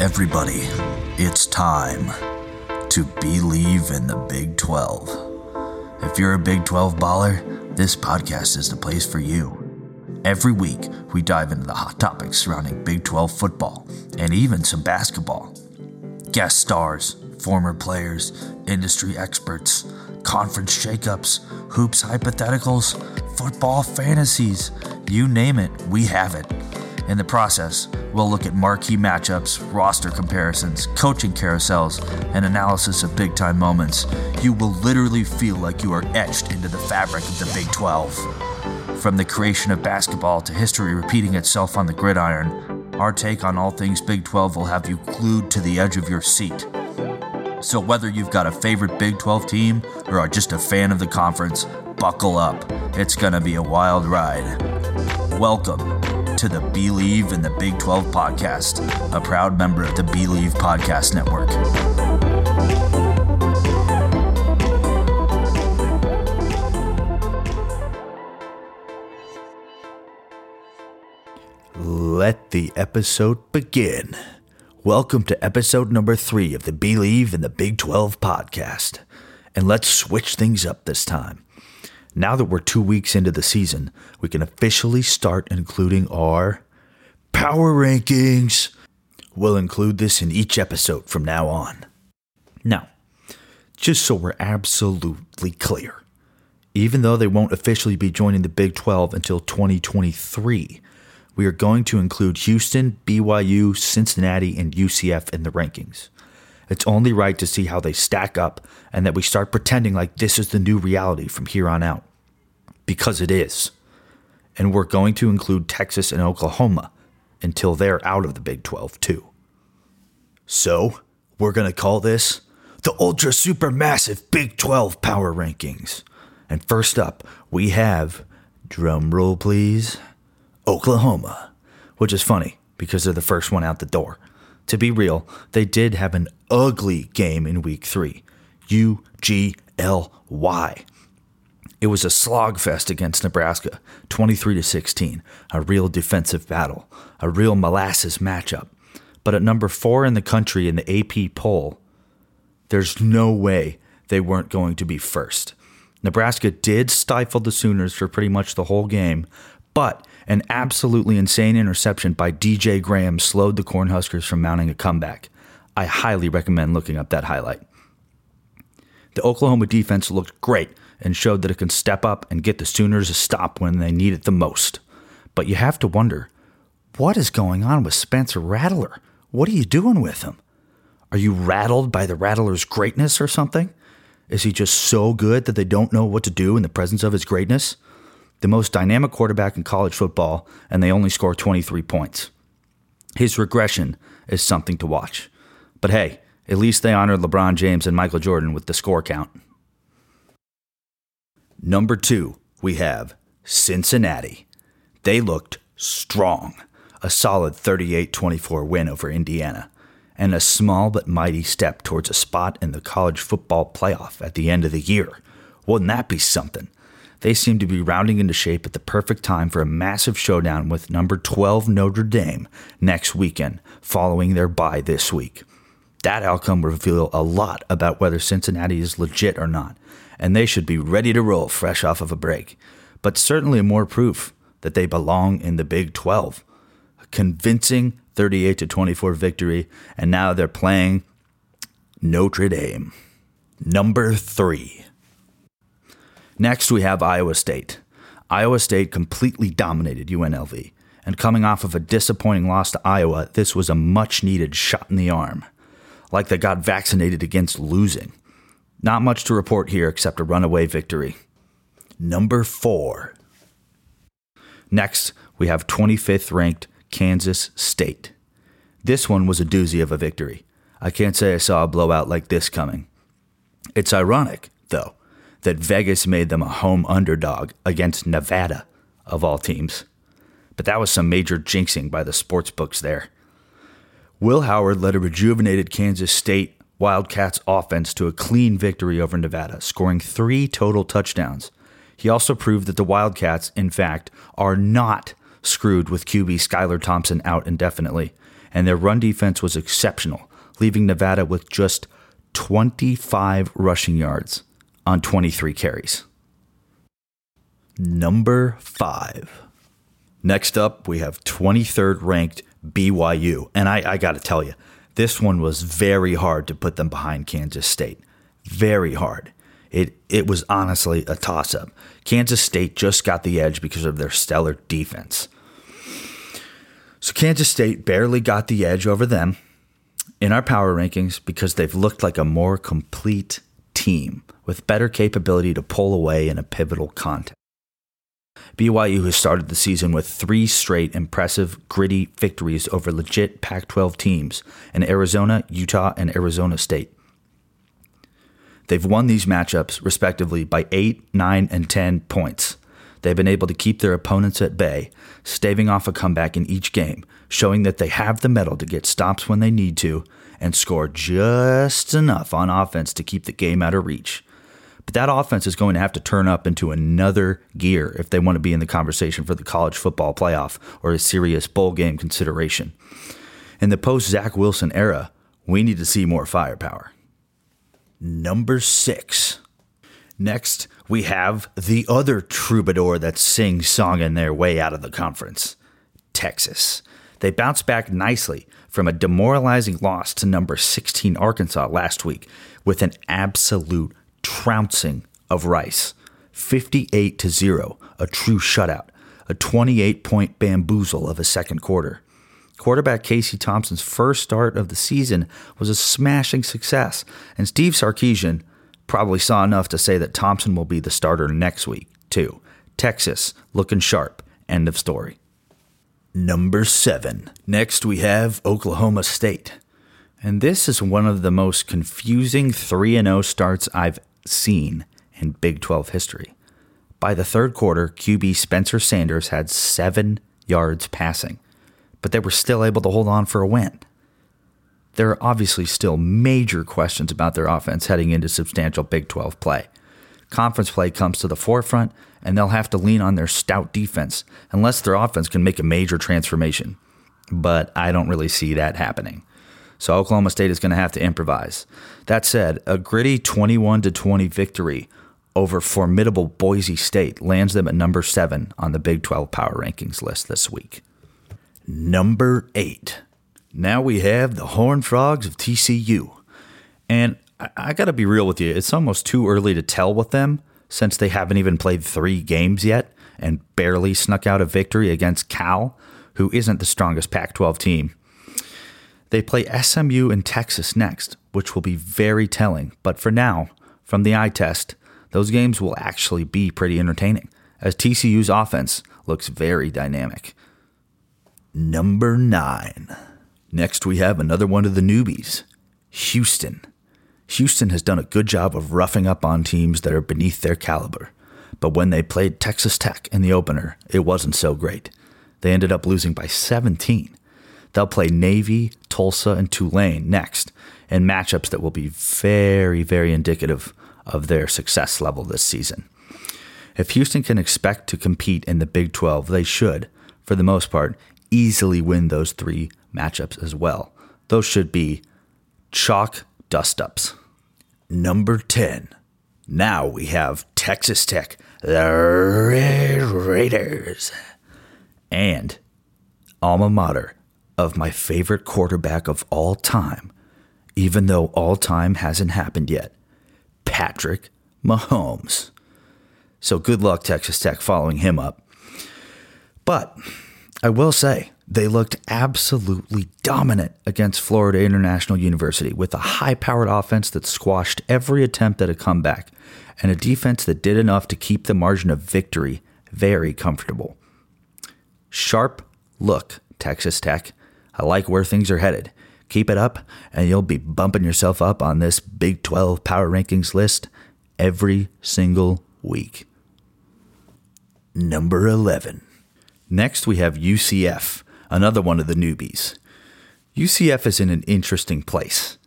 Everybody, it's time to believe in the Big 12. If you're a Big 12 baller, this podcast is the place for you. Every week, we dive into the hot topics surrounding Big 12 football and even some basketball. Guest stars, former players, industry experts, conference shakeups, hoops hypotheticals, football fantasies you name it, we have it. In the process, we'll look at marquee matchups, roster comparisons, coaching carousels, and analysis of big time moments. You will literally feel like you are etched into the fabric of the Big 12. From the creation of basketball to history repeating itself on the gridiron, our take on all things Big 12 will have you glued to the edge of your seat. So, whether you've got a favorite Big 12 team or are just a fan of the conference, buckle up. It's going to be a wild ride. Welcome to the Believe in the Big 12 podcast, a proud member of the Bleav Podcast Network. Let the episode begin. Welcome to episode number three of the Believe in the Big 12 podcast. And let's switch things up this time. Now that we're two weeks into the season, we can officially start including our power rankings. We'll include this in each episode from now on. Now, just so we're absolutely clear, even though they won't officially be joining the Big 12 until 2023, we are going to include Houston, BYU, Cincinnati, and UCF in the rankings. It's only right to see how they stack up and that we start pretending like this is the new reality from here on out. Because it is. And we're going to include Texas and Oklahoma until they're out of the Big 12, too. So, we're going to call this the Ultra Super Massive Big 12 Power Rankings. And first up, we have, drum roll please, Oklahoma, which is funny because they're the first one out the door. To be real, they did have an ugly game in week three. U G L Y. It was a slogfest against Nebraska, 23 to 16, a real defensive battle, a real molasses matchup. But at number 4 in the country in the AP poll, there's no way they weren't going to be first. Nebraska did stifle the Sooners for pretty much the whole game, but an absolutely insane interception by DJ Graham slowed the Cornhuskers from mounting a comeback. I highly recommend looking up that highlight. The Oklahoma defense looked great and showed that it can step up and get the Sooners a stop when they need it the most. But you have to wonder what is going on with Spencer Rattler? What are you doing with him? Are you rattled by the Rattler's greatness or something? Is he just so good that they don't know what to do in the presence of his greatness? The most dynamic quarterback in college football, and they only score 23 points. His regression is something to watch. But hey, at least they honored LeBron James and Michael Jordan with the score count. Number two, we have Cincinnati. They looked strong. A solid 38 24 win over Indiana, and a small but mighty step towards a spot in the college football playoff at the end of the year. Wouldn't that be something? They seem to be rounding into shape at the perfect time for a massive showdown with number 12 Notre Dame next weekend, following their bye this week. That outcome will reveal a lot about whether Cincinnati is legit or not, and they should be ready to roll fresh off of a break. But certainly more proof that they belong in the Big 12. A convincing 38 to 24 victory, and now they're playing Notre Dame. Number 3. Next, we have Iowa State. Iowa State completely dominated UNLV, and coming off of a disappointing loss to Iowa, this was a much needed shot in the arm. Like they got vaccinated against losing. Not much to report here except a runaway victory. Number 4. Next, we have 25th ranked Kansas State. This one was a doozy of a victory. I can't say I saw a blowout like this coming. It's ironic, though, that Vegas made them a home underdog against Nevada, of all teams. But that was some major jinxing by the sports books there. Will Howard led a rejuvenated Kansas State Wildcats offense to a clean victory over Nevada, scoring three total touchdowns. He also proved that the Wildcats, in fact, are not screwed with QB Skylar Thompson out indefinitely, and their run defense was exceptional, leaving Nevada with just 25 rushing yards on 23 carries. Number five. Next up, we have 23rd ranked BYU. And I, I got to tell you, this one was very hard to put them behind Kansas State. Very hard. It, it was honestly a toss up. Kansas State just got the edge because of their stellar defense. So Kansas State barely got the edge over them in our power rankings because they've looked like a more complete team with better capability to pull away in a pivotal contest. BYU has started the season with three straight impressive, gritty victories over legit Pac 12 teams in Arizona, Utah, and Arizona State. They've won these matchups, respectively, by 8, 9, and 10 points. They've been able to keep their opponents at bay, staving off a comeback in each game, showing that they have the mettle to get stops when they need to and score just enough on offense to keep the game out of reach. But that offense is going to have to turn up into another gear if they want to be in the conversation for the college football playoff or a serious bowl game consideration. In the post Zach Wilson era, we need to see more firepower. Number six. Next, we have the other troubadour that's sing songing their way out of the conference Texas. They bounced back nicely from a demoralizing loss to number 16 Arkansas last week with an absolute trouncing of Rice. 58 to 0, a true shutout, a 28 point bamboozle of a second quarter. Quarterback Casey Thompson's first start of the season was a smashing success, and Steve Sarkisian probably saw enough to say that Thompson will be the starter next week, too. Texas looking sharp. End of story. Number seven. Next, we have Oklahoma State. And this is one of the most confusing 3 0 starts I've seen in Big 12 history. By the third quarter, QB Spencer Sanders had seven yards passing, but they were still able to hold on for a win. There are obviously still major questions about their offense heading into substantial Big 12 play. Conference play comes to the forefront, and they'll have to lean on their stout defense unless their offense can make a major transformation. But I don't really see that happening. So Oklahoma State is going to have to improvise. That said, a gritty 21 to 20 victory over formidable Boise State lands them at number 7 on the Big 12 power rankings list this week. Number 8. Now we have the Horned Frogs of TCU. And I, I got to be real with you, it's almost too early to tell with them since they haven't even played 3 games yet and barely snuck out a victory against Cal, who isn't the strongest Pac 12 team. They play SMU in Texas next, which will be very telling. But for now, from the eye test, those games will actually be pretty entertaining, as TCU's offense looks very dynamic. Number nine. Next, we have another one of the newbies Houston. Houston has done a good job of roughing up on teams that are beneath their caliber. But when they played Texas Tech in the opener, it wasn't so great. They ended up losing by 17. They'll play Navy, Tulsa, and Tulane next in matchups that will be very, very indicative of their success level this season. If Houston can expect to compete in the Big 12, they should, for the most part, easily win those three matchups as well. Those should be chalk dust ups. Number 10. Now we have Texas Tech, the Raiders, and alma mater of my favorite quarterback of all time, even though all time hasn't happened yet Patrick Mahomes. So good luck, Texas Tech, following him up. But I will say, they looked absolutely dominant against Florida International University with a high powered offense that squashed every attempt at a comeback and a defense that did enough to keep the margin of victory very comfortable. Sharp look, Texas Tech. I like where things are headed. Keep it up, and you'll be bumping yourself up on this Big 12 power rankings list every single week. Number 11. Next, we have UCF, another one of the newbies. UCF is in an interesting place.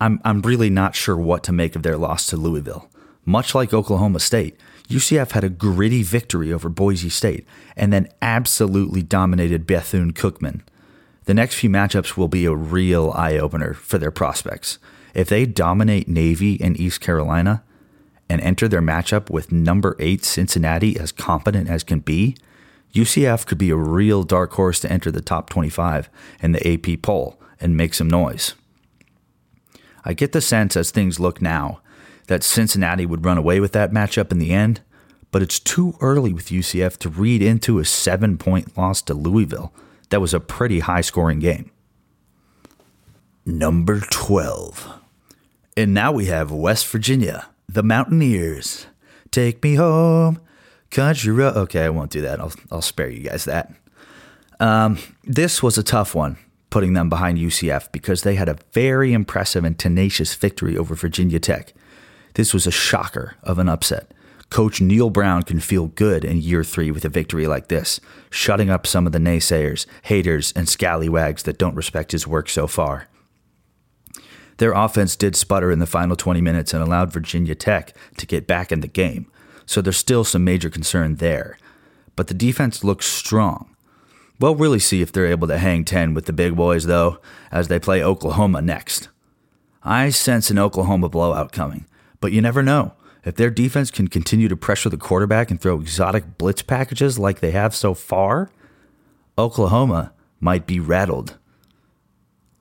I'm, I'm really not sure what to make of their loss to Louisville. Much like Oklahoma State, UCF had a gritty victory over Boise State and then absolutely dominated Bethune Cookman. The next few matchups will be a real eye opener for their prospects. If they dominate Navy and East Carolina and enter their matchup with number 8 Cincinnati as competent as can be, UCF could be a real dark horse to enter the top 25 in the AP poll and make some noise. I get the sense as things look now that Cincinnati would run away with that matchup in the end, but it's too early with UCF to read into a seven point loss to Louisville. That was a pretty high scoring game. Number 12. And now we have West Virginia, the Mountaineers. Take me home, country. Okay, I won't do that. I'll, I'll spare you guys that. Um, this was a tough one, putting them behind UCF because they had a very impressive and tenacious victory over Virginia Tech. This was a shocker of an upset. Coach Neal Brown can feel good in year three with a victory like this, shutting up some of the naysayers, haters, and scallywags that don't respect his work so far. Their offense did sputter in the final 20 minutes and allowed Virginia Tech to get back in the game, so there's still some major concern there. But the defense looks strong. We'll really see if they're able to hang 10 with the big boys, though, as they play Oklahoma next. I sense an Oklahoma blowout coming, but you never know. If their defense can continue to pressure the quarterback and throw exotic blitz packages like they have so far, Oklahoma might be rattled.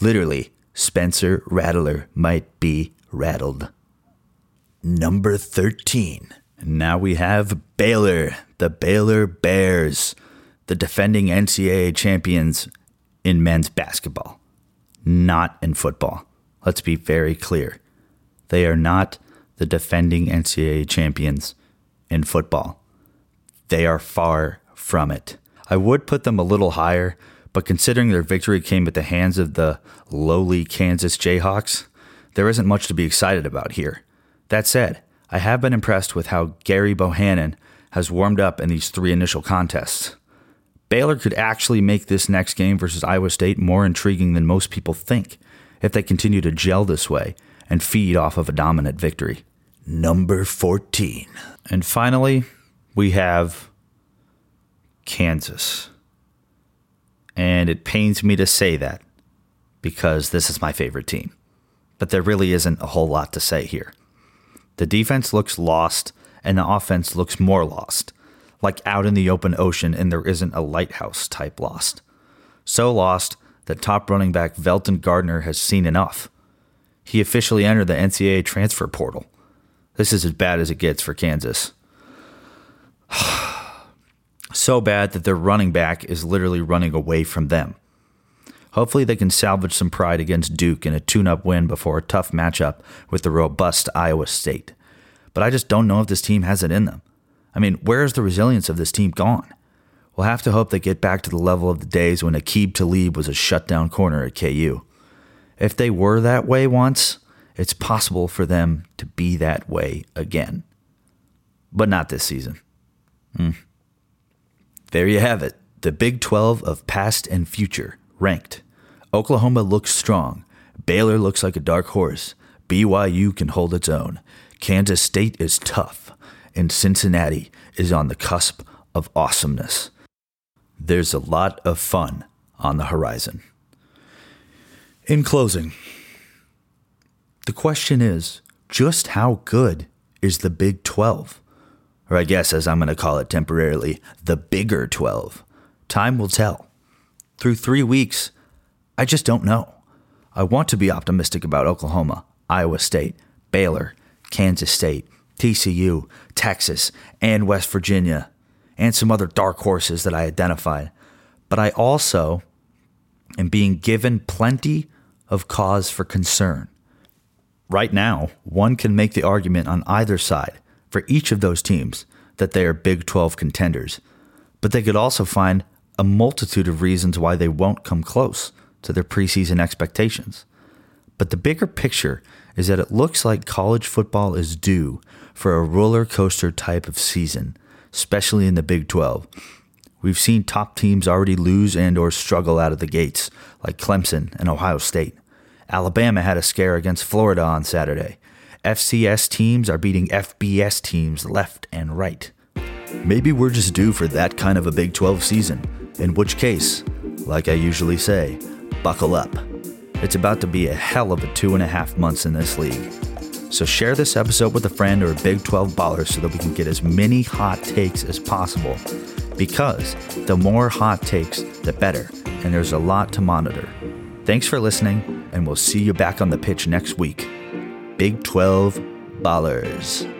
Literally, Spencer Rattler might be rattled. Number 13. Now we have Baylor, the Baylor Bears, the defending NCAA champions in men's basketball, not in football. Let's be very clear. They are not the defending NCAA champions in football. They are far from it. I would put them a little higher, but considering their victory came at the hands of the lowly Kansas Jayhawks, there isn't much to be excited about here. That said, I have been impressed with how Gerry Bohanon has warmed up in these three initial contests. Baylor could actually make this next game versus Iowa State more intriguing than most people think if they continue to gel this way and feed off of a dominant victory number 14. And finally, we have Kansas. And it pains me to say that because this is my favorite team. But there really isn't a whole lot to say here. The defense looks lost, and the offense looks more lost, like out in the open ocean and there isn't a lighthouse type lost. So lost that top running back Velton Gardner has seen enough. He officially entered the NCAA transfer portal. This is as bad as it gets for Kansas. so bad that their running back is literally running away from them. Hopefully, they can salvage some pride against Duke in a tune up win before a tough matchup with the robust Iowa State. But I just don't know if this team has it in them. I mean, where is the resilience of this team gone? We'll have to hope they get back to the level of the days when Aqib Talib was a shutdown corner at KU. If they were that way once, it's possible for them to be that way again. But not this season. Hmm. There you have it. The Big 12 of past and future, ranked. Oklahoma looks strong. Baylor looks like a dark horse. BYU can hold its own. Kansas State is tough. And Cincinnati is on the cusp of awesomeness. There's a lot of fun on the horizon. In closing, the question is just how good is the Big 12? Or I guess, as I'm going to call it temporarily, the bigger 12. Time will tell. Through three weeks, I just don't know. I want to be optimistic about Oklahoma, Iowa State, Baylor, Kansas State, TCU, Texas, and West Virginia, and some other dark horses that I identified. But I also am being given plenty of cause for concern right now, one can make the argument on either side for each of those teams that they are Big 12 contenders, but they could also find a multitude of reasons why they won't come close to their preseason expectations. But the bigger picture is that it looks like college football is due for a roller coaster type of season, especially in the Big 12. We've seen top teams already lose and or struggle out of the gates, like Clemson and Ohio State. Alabama had a scare against Florida on Saturday. FCS teams are beating FBS teams left and right. Maybe we're just due for that kind of a Big 12 season, in which case, like I usually say, buckle up. It's about to be a hell of a two and a half months in this league. So share this episode with a friend or a Big 12 baller so that we can get as many hot takes as possible. Because the more hot takes, the better, and there's a lot to monitor. Thanks for listening, and we'll see you back on the pitch next week. Big 12 Ballers.